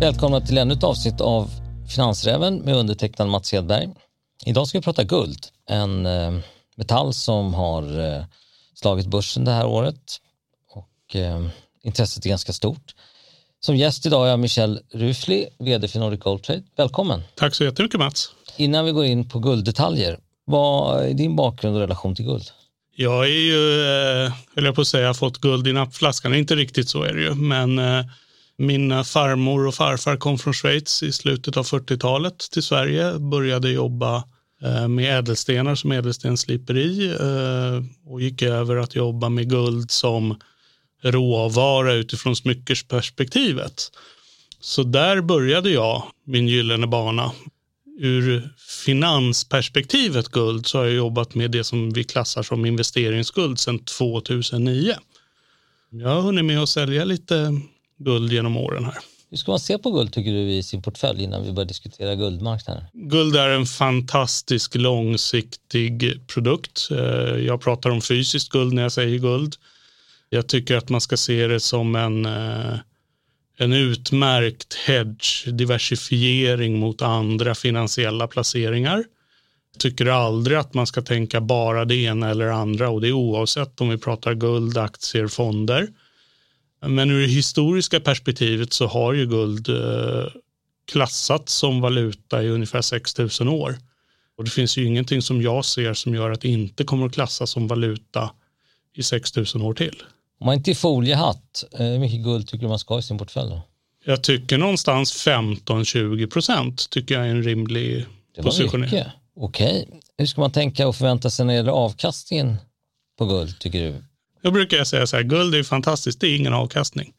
Välkomna till ännu ett avsnitt av Finansräven med undertecknad Mats Hedberg. Idag ska vi prata guld, en eh, metall som har eh, slagit börsen det här året och eh, intresset är ganska stort. Som gäst idag är jag Michel Rufli, vd för Nordic Gold Trade. Välkommen! Tack så jättemycket Mats! Innan vi går in på gulddetaljer, vad är din bakgrund och relation till guld? Jag är ju, höll jag på att säga, fått guld i nappflaskan. Inte riktigt så är det ju, men min eh, farmor och farfar kom från Schweiz i slutet av 40-talet till Sverige, började jobba eh, med ädelstenar som ädelstensliperi eh, och gick över att jobba med guld som råvara utifrån smyckersperspektivet. Så där började jag min gyllene bana. Ur finansperspektivet guld så har jag jobbat med det som vi klassar som investeringsguld sedan 2009. Jag har hunnit med att sälja lite guld genom åren här. Hur ska man se på guld tycker du i sin portfölj innan vi börjar diskutera guldmarknaden? Guld är en fantastisk långsiktig produkt. Eh, jag pratar om fysiskt guld när jag säger guld. Jag tycker att man ska se det som en, eh, en utmärkt hedge, diversifiering mot andra finansiella placeringar. Jag tycker aldrig att man ska tänka bara det ena eller andra och det är oavsett om vi pratar guld, aktier, fonder. Men ur det historiska perspektivet så har ju guld eh, klassats som valuta i ungefär 6000 år. Och det finns ju ingenting som jag ser som gör att det inte kommer att klassas som valuta i 6000 år till. Om man inte är foliehatt, eh, hur mycket guld tycker du man ska ha i sin portfölj då? Jag tycker någonstans 15-20 procent tycker jag är en rimlig det positionering. Okej, hur ska man tänka och förvänta sig när det gäller avkastningen på guld tycker du? Då brukar jag säga så här, guld är fantastiskt, det är ingen avkastning.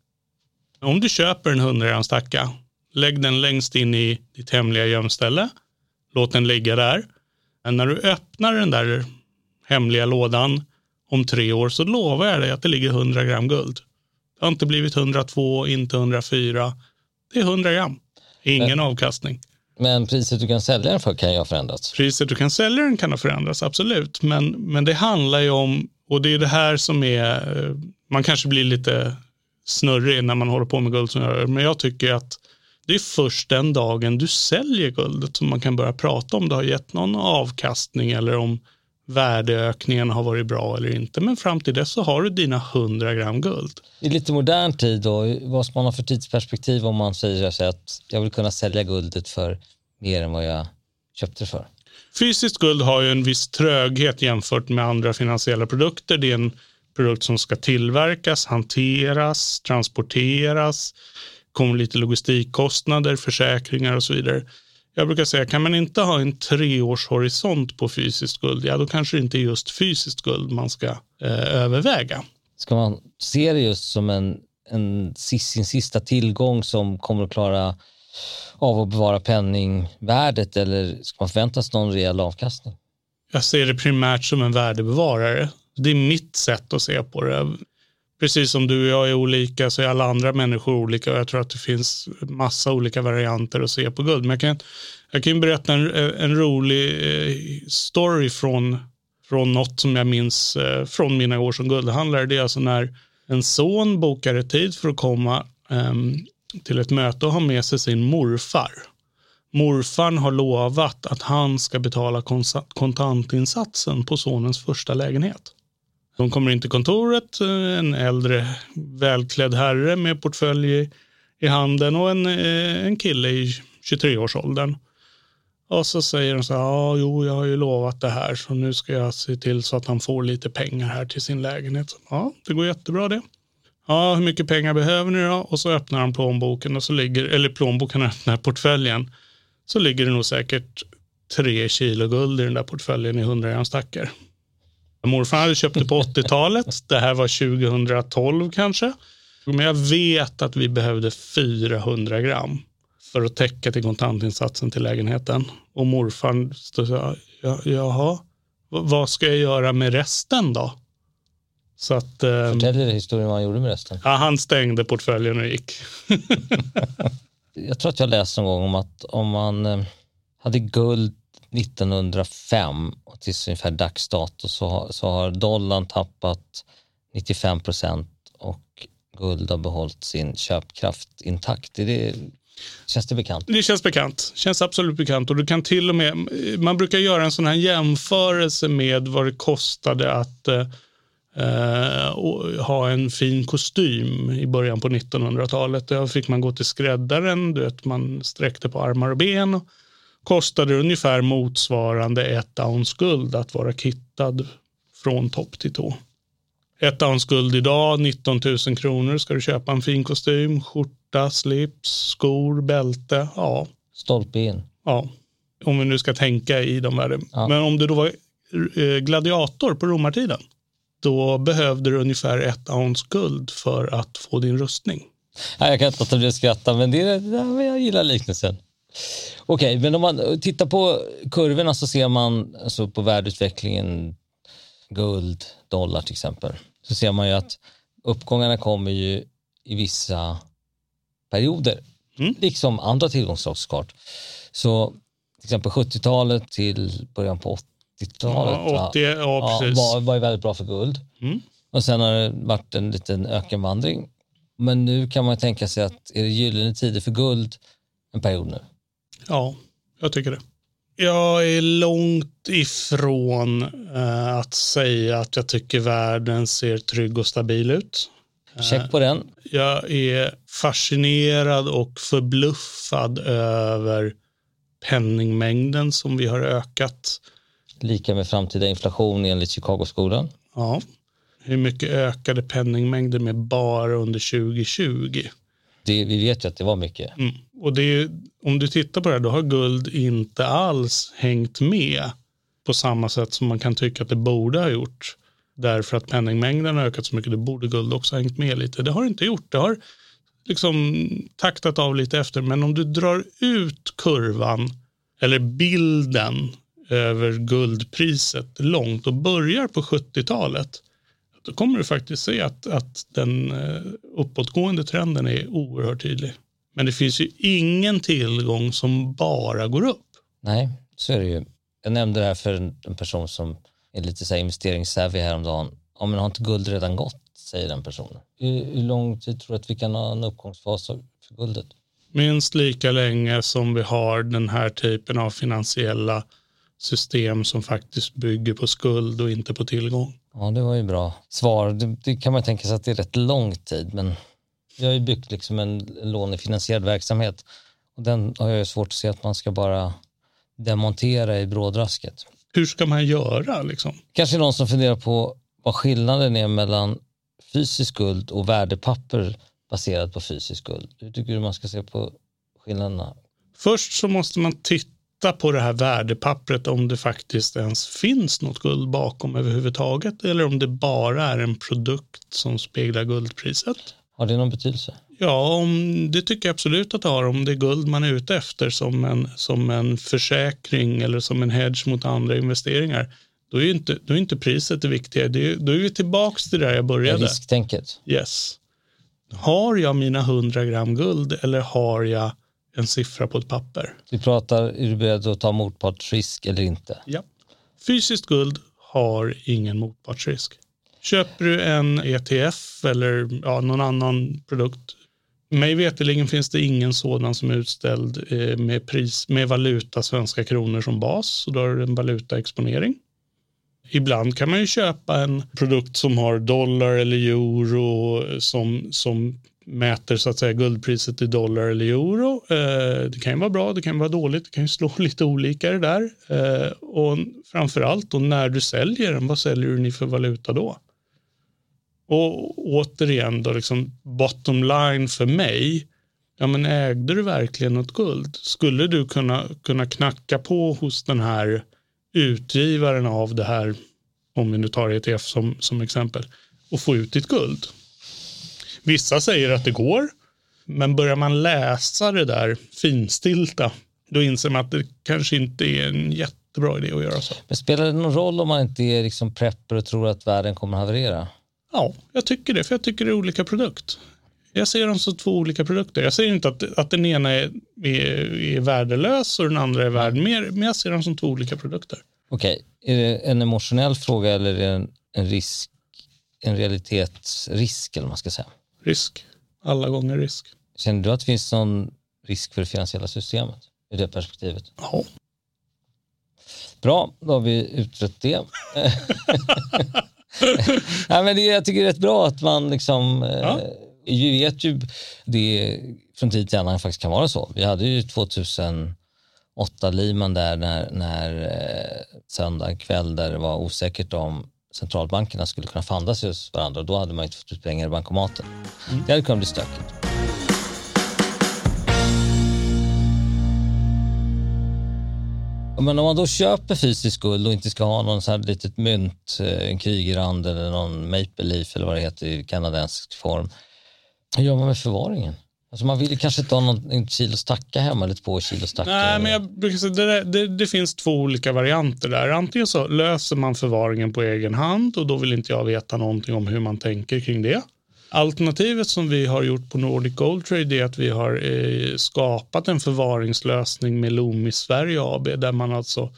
Om du köper en 100 stacka, lägg den längst in i ditt hemliga gömställe, låt den ligga där. Men när du öppnar den där hemliga lådan om tre år så lovar jag dig att det ligger 100 gram guld. Det har inte blivit 102, inte 104. Det är 100 gram. Ingen Men- avkastning. Men priset du kan sälja den för kan ju ha förändrats. Priset du kan sälja den kan ha förändrats, absolut. Men, men det handlar ju om, och det är det här som är, eh, man kanske blir lite snurrig när man håller på med guld som jag gör, men jag tycker att det är först den dagen du säljer guldet som man kan börja prata om det har gett någon avkastning eller om värdeökningen har varit bra eller inte. Men fram till dess så har du dina 100 gram guld. I lite modern tid då, vad ska man ha för tidsperspektiv om man säger sig att jag vill kunna sälja guldet för mer än vad jag köpte det för? Fysiskt guld har ju en viss tröghet jämfört med andra finansiella produkter. Det är en produkt som ska tillverkas, hanteras, transporteras, kommer lite logistikkostnader, försäkringar och så vidare. Jag brukar säga, kan man inte ha en treårshorisont på fysiskt guld, ja då kanske det inte är just fysiskt guld man ska eh, överväga. Ska man se det just som en, en, sin sista tillgång som kommer att klara av att bevara penningvärdet eller ska man förväntas någon rejäl avkastning? Jag ser det primärt som en värdebevarare. Det är mitt sätt att se på det. Precis som du och jag är olika så är alla andra människor olika och jag tror att det finns massa olika varianter att se på guld. Men jag kan, jag kan berätta en, en rolig eh, story från, från något som jag minns eh, från mina år som guldhandlare. Det är alltså när en son bokade tid för att komma ehm, till ett möte och har med sig sin morfar. Morfarn har lovat att han ska betala kontantinsatsen på sonens första lägenhet. De kommer in till kontoret, eh, en äldre välklädd herre med portfölj i, handen och en, eh, en kille i 23-årsåldern. Och så säger de så här, ja, jo, jag har ju lovat det här så nu ska jag se till så att han får lite pengar här till sin lägenhet. Så, Ja, det går jättebra det. Ja, hur mycket pengar behöver ni då? Och så öppnar han plånboken och så ligger, eller plånboken öppnar portföljen. Så ligger det nog säkert tre kilo guld i den där portföljen i 100 stackar. Morfar hade köpt det på 80-talet. Det här var 2012 kanske. Men jag vet att vi behövde 400 gram för att täcka till kontantinsatsen till lägenheten. Och morfar stod "Ja, jaha, vad ska jag göra med resten då? Så att eh, Förtäljer historien vad han gjorde med resten. ja, han stängde portföljen och gick. Jag tror att jag läste någon gång om att om man eh, hade guld 1905 och till ungefär dags dato så, har- så har dollarn tappat 95 procent och guld har behållit sin köpkraft intakt. Är det, Känns det bekant? Det känns bekant. Känns absolut bekant. Och du kan till och med, man brukar göra en sån här jämförelse med vad det kostade att eh, ha en fin kostym i början på 1900-talet. Då fick man gå till skräddaren, du vet, man sträckte på armar och ben. Kostade ungefär motsvarande ett ounce guld att vara kittad från topp till tå. Ett ounce guld idag, 19 000 kronor. Ska du köpa en fin kostym, skjorta, slips, skor, bälte? Ja. Stolpe in. Ja, om vi nu ska tänka i de värden. Ja. Men om du då var eh, gladiator på romartiden, då behövde du ungefär ett ounce guld för att få din rustning. Nej, jag kan inte låta bli att skratta, men det, jag gillar liknelsen. Okej, okay, men om man tittar på kurvorna så ser man alltså på värdeutvecklingen guld, dollar till exempel, så ser man ju att uppgångarna kommer ju i vissa perioder, mm. liksom andra tillgångsslag. Så till exempel 70-talet till början på 80-talet ja, 80, ja, ja, var, var ju väldigt bra för guld. Mm. Och sen har det varit en liten ökenvandring. Men nu kan man tänka sig att är det gyllene tider för guld en period nu? Ja, jag tycker det. Jag är långt ifrån uh, att säga att jag tycker världen ser trygg och stabil ut. Check på den. Jag är fascinerad och förbluffad över penningmängden som vi har ökat. Lika med framtida inflation enligt Chicagoskolan. Ja. Hur mycket ökade penningmängden med bara under 2020? Det, vi vet ju att det var mycket. Mm. Och det om du tittar på det här, då har guld inte alls hängt med på samma sätt som man kan tycka att det borde ha gjort. Därför att penningmängden har ökat så mycket, då borde guld också ha hängt med lite. Det har det inte gjort. Det har liksom taktat av lite efter. Men om du drar ut kurvan eller bilden över guldpriset långt och börjar på 70-talet då kommer du faktiskt se att, att den eh, uppåtgående trenden är oerhört tydlig. Men det finns ju ingen tillgång som bara går upp. Nej, så är det ju. Jag nämnde det här för en person som är lite så här investeringssavvy häromdagen. Ja, men har inte guld redan gått? Säger den personen. Hur, hur lång tid tror du att vi kan ha en uppgångsfas för guldet? Minst lika länge som vi har den här typen av finansiella system som faktiskt bygger på skuld och inte på tillgång. Ja, det var ju bra svar. Det, det kan man tänka sig att det är rätt lång tid, men jag har ju byggt liksom en lånefinansierad verksamhet och den har jag svårt att se att man ska bara demontera i brådrasket. Hur ska man göra? Liksom? Kanske någon som funderar på vad skillnaden är mellan fysisk guld och värdepapper baserat på fysisk guld. Hur tycker du man ska se på skillnaderna? Först så måste man titta titta på det här värdepappret om det faktiskt ens finns något guld bakom överhuvudtaget eller om det bara är en produkt som speglar guldpriset. Har det någon betydelse? Ja, om, det tycker jag absolut att det har. Om det är guld man är ute efter som en, som en försäkring eller som en hedge mot andra investeringar, då är inte, då är inte priset det viktiga. Det är, då är vi tillbaka till där jag började. Risktänket. Yes. Har jag mina 100 gram guld eller har jag en siffra på ett papper. Vi pratar, är du beredd att ta motpartsrisk eller inte? Ja. Fysiskt guld har ingen motpartsrisk. Köper du en ETF eller ja, någon annan produkt mig veterligen finns det ingen sådan som är utställd eh, med, pris, med valuta svenska kronor som bas. Så då har du en valutaexponering. Ibland kan man ju köpa en produkt som har dollar eller euro som, som mäter så att säga guldpriset i dollar eller euro. Eh, det kan ju vara bra, det kan vara dåligt, det kan ju slå lite olika det där. Eh, och framför allt då när du säljer den, vad säljer du för valuta då? Och återigen då liksom bottom line för mig, ja men ägde du verkligen något guld? Skulle du kunna, kunna knacka på hos den här utgivaren av det här, om vi nu tar ETF som, som exempel, och få ut ditt guld? Vissa säger att det går, men börjar man läsa det där finstilta, då inser man att det kanske inte är en jättebra idé att göra så. Men spelar det någon roll om man inte är liksom prepper och tror att världen kommer att haverera? Ja, jag tycker det, för jag tycker det är olika produkt. Jag ser dem som två olika produkter. Jag säger inte att, att den ena är, är, är värdelös och den andra är värd mer, men jag ser dem som två olika produkter. Okej, okay. är det en emotionell fråga eller är det en, en risk, en realitetsrisk eller vad man ska säga? Risk. Alla gånger risk. Känner du att det finns någon risk för det finansiella systemet i det perspektivet. Ja. Bra, då har vi utrett det. Nej, men det, jag tycker det är rätt bra att man liksom, ja. eh, vi vet ju det från tid till annan faktiskt kan vara så. Vi hade ju 2008 Lehman där när, när eh, söndag kväll där det var osäkert om centralbankerna skulle kunna fanda sig hos varandra och då hade man inte fått ut pengar i bankomaten. Mm. Det hade kunnat bli stökigt. Men om man då köper fysisk guld och inte ska ha någon sån här litet mynt, eh, en Krygerand eller någon Maple Leaf eller vad det heter i kanadensisk form. Hur gör man med förvaringen? Alltså man vill kanske inte ha någon, kilo stacka hemma eller två kilo stacka. Nej, men jag brukar säga, det, det, det, finns två olika varianter där. Antingen så löser man förvaringen på egen hand och då vill inte jag veta någonting om hur man tänker kring det. Alternativet som vi har gjort på Nordic Gold Trade är att vi har eh, skapat en förvaringslösning med Loomis Sverige AB där man alltså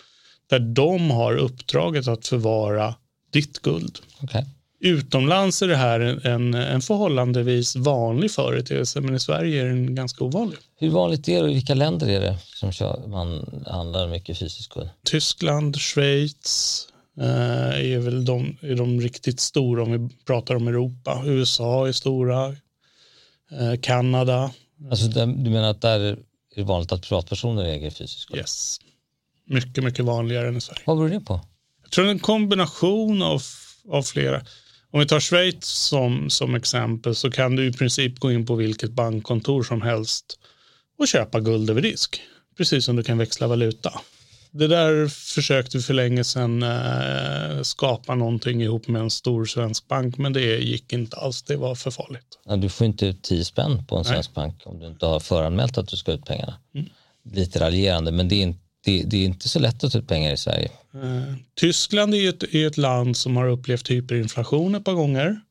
där de har uppdraget att förvara ditt guld. Okay. Utomlands är det här en, en förhållandevis vanlig företeelse men i Sverige är den ganska ovanlig. Hur vanligt är det och i vilka länder är det som man handlar mycket fysisk guld? Tyskland, Schweiz, Eh, är väl de, är de riktigt stora om vi pratar om Europa. USA är stora, eh, Kanada. Alltså, du menar att där är det vanligt att privatpersoner äger fysisk skuld? Yes. Mycket, mycket vanligare än i Sverige. Vad beror det på? Jag tror det är en kombination av, av flera. Om vi tar Schweiz som, som exempel så kan du i princip gå in på vilket bankkontor som helst och köpa guld över disk. Precis som du kan växla valuta. Det där försökte vi för länge sedan eh, skapa någonting ihop med en stor svensk bank, men det gick inte alls. Det var för farligt. Ja, du får inte ut 10 spänn på en svensk Nej. bank om du inte har föranmält att du ska ut pengarna. Mm. Lite raljerande, men det är, inte, det, det är, inte så lätt att ta ut pengar i Sverige. Eh, Tyskland är ett, är ett land som har upplevt hyperinflation ett par gånger.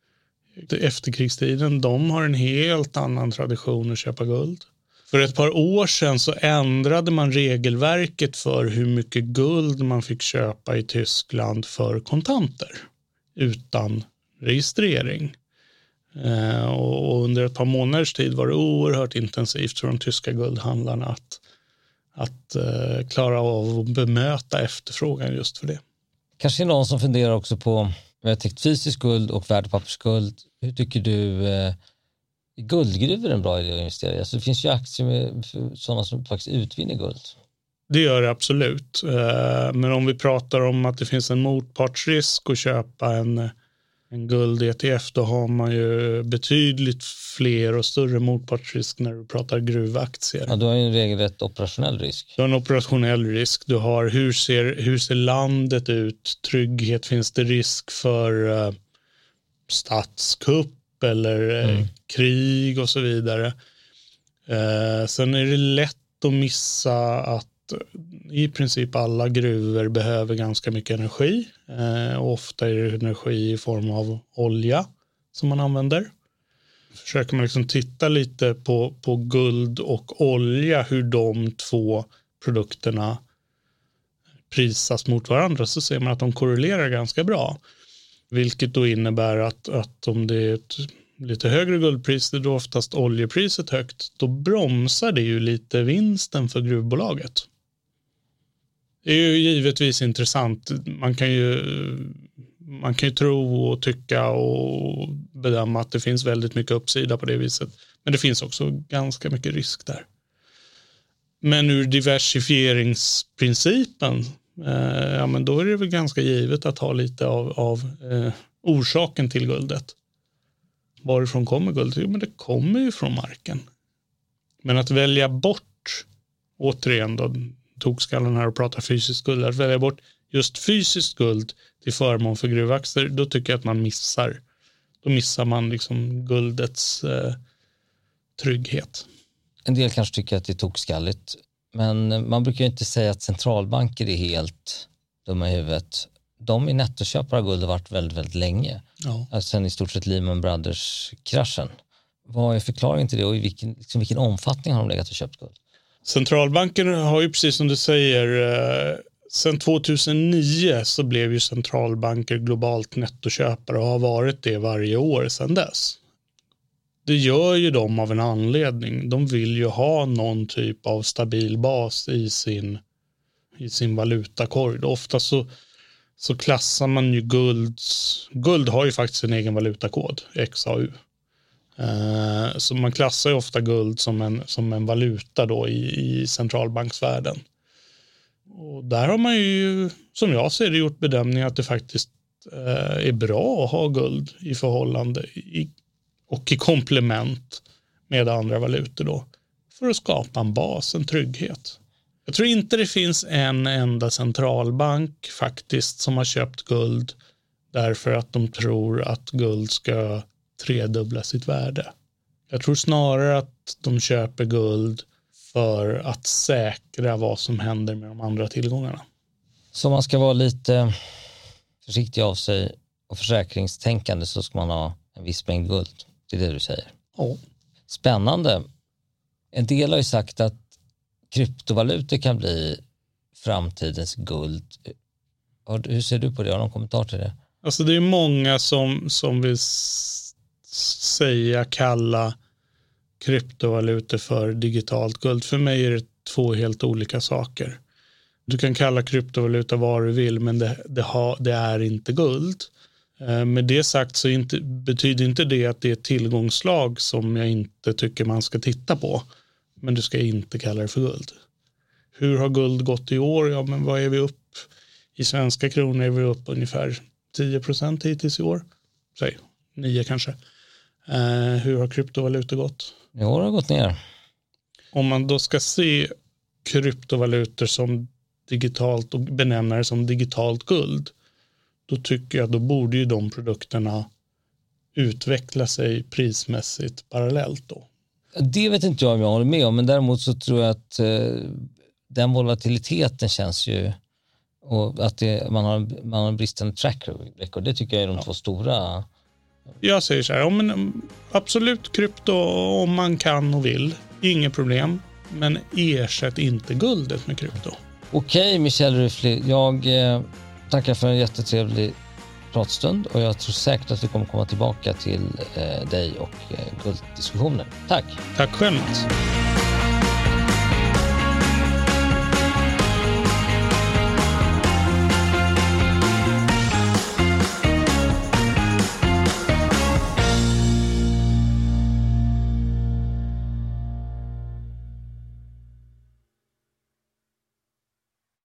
Efterkrigstiden, de har en helt annan tradition att köpa guld. För ett par år sedan så ändrade man regelverket för hur mycket guld man fick köpa i Tyskland för kontanter utan registrering. Eh, och under ett par månaders tid var det oerhört intensivt för de tyska guldhandlarna att, att eh, klara av att bemöta efterfrågan just för det. Kanske någon som funderar också på, vi har täckt fysisk guld och värdepappersguld. Hur tycker du eh, guldgruvor en bra idé att investera i. Alltså det finns ju aktier med sådana som faktiskt utvinner guld. Det gör det absolut. Eh, men om vi pratar om att det finns en motpartsrisk att köpa en, en guld-ETF då har man ju betydligt fler och större motpartsrisk när du pratar gruvaktier. Ja, du har ju en regelrätt operationell risk. Du har en operationell risk. Du har hur ser, hur ser landet ut? Trygghet, finns det risk för uh, statskupp? eller eh, mm. krig och så vidare. Eh, sen är det lätt att missa att Eh, i princip alla gruvor behöver ganska mycket energi. Eh, och ofta är det energi i form av olja som man använder. Försöker man liksom titta lite på, på guld och olja, hur de två produkterna prisas mot varandra så ser man att de korrelerar ganska bra. Vilket då innebär att, att om det är ett lite högre guldpris, det är då oftast oljepriset högt, då bromsar det ju lite vinsten för gruvbolaget. Det är ju givetvis intressant. Man kan ju, man kan ju tro och tycka och bedöma att det finns väldigt mycket uppsida på det viset. Men det finns också ganska mycket risk där. Men ur diversifieringsprincipen Eh, ja, men då är det väl ganska givet att ha lite av, av eh, orsaken till guldet. Varifrån kommer guldet? Jo, men det kommer ju från marken. Men att välja bort, återigen då, tokskallen här och pratar fysiskt guld, att välja bort just fysiskt guld till förmån för gruvaktier, då tycker jag att man missar. Då missar man liksom guldets eh, trygghet. En del kanske tycker att det är tokskalligt men man brukar ju inte säga att centralbanker är helt dumma i huvudet. De är nettoköpare av guld och varit väldigt, väldigt länge. Ja. Alltså sen i stort sett Lehman Brothers-kraschen. Vad är förklaringen till det och i vilken, liksom vilken omfattning har de legat och köpt guld? Centralbanken har ju precis som du säger, eh, sen 2009 så blev ju centralbanker globalt nettoköpare och har varit det varje år sedan dess. Det gör ju de av en anledning. De vill ju ha någon typ av stabil bas i sin, i sin valutakorg. Ofta så, så klassar man ju guld. Guld har ju faktiskt en egen valutakod, XAU. Eh, så man klassar ju ofta guld som en, som en valuta då i, i centralbanksvärlden. Och där har man ju, som jag ser det, gjort bedömningen att det faktiskt eh, är bra att ha guld i förhållande i, och i komplement med andra valutor då för att skapa en bas, en trygghet. Jag tror inte det finns en enda centralbank faktiskt som har köpt guld därför att de tror att guld ska tredubbla sitt värde. Jag tror snarare att de köper guld för att säkra vad som händer med de andra tillgångarna. Så man ska vara lite försiktig av sig och försäkringstänkande så ska man ha en viss mängd guld. Det är det du säger. Ja. Spännande. En del har ju sagt att kryptovalutor kan bli framtidens guld. Hur ser du på det? Har du någon kommentar till det? Alltså det är många som, som vill säga, kalla kryptovalutor för digitalt guld. För mig är det två helt olika saker. Du kan kalla kryptovaluta vad du vill, men det, det, ha, det är inte guld. Eh, med det sagt så inte, betyder inte det att det är ett tillgångslag som jag inte tycker man ska titta på. Men du ska inte kalla det för guld. Hur har guld gått i år? Ja, men vad är vi upp? I svenska kronor är vi upp ungefär 10 procent hittills i år. Säg 9 kanske. Eh, hur har kryptovalutor gått? I år har det gått ner. Om man då ska se kryptovalutor som digitalt och benämna det som digitalt guld då tycker jag att då borde ju de produkterna utveckla sig prismässigt parallellt då. Det vet inte jag om jag håller med om, men däremot så tror jag att eh, den volatiliteten känns ju och att det, man, har, man har en bristande track record. Det tycker jag är de ja. två stora. Jag säger så här, ja, men absolut krypto om man kan och vill, inget problem. Men ersätt inte guldet med krypto. Okej, Michel Ruffli, jag eh, tackar för en jättetrevlig pratstund och jag tror säkert att vi kommer komma tillbaka till eh, dig och eh, gulddiskussionen. Tack! Tack själv!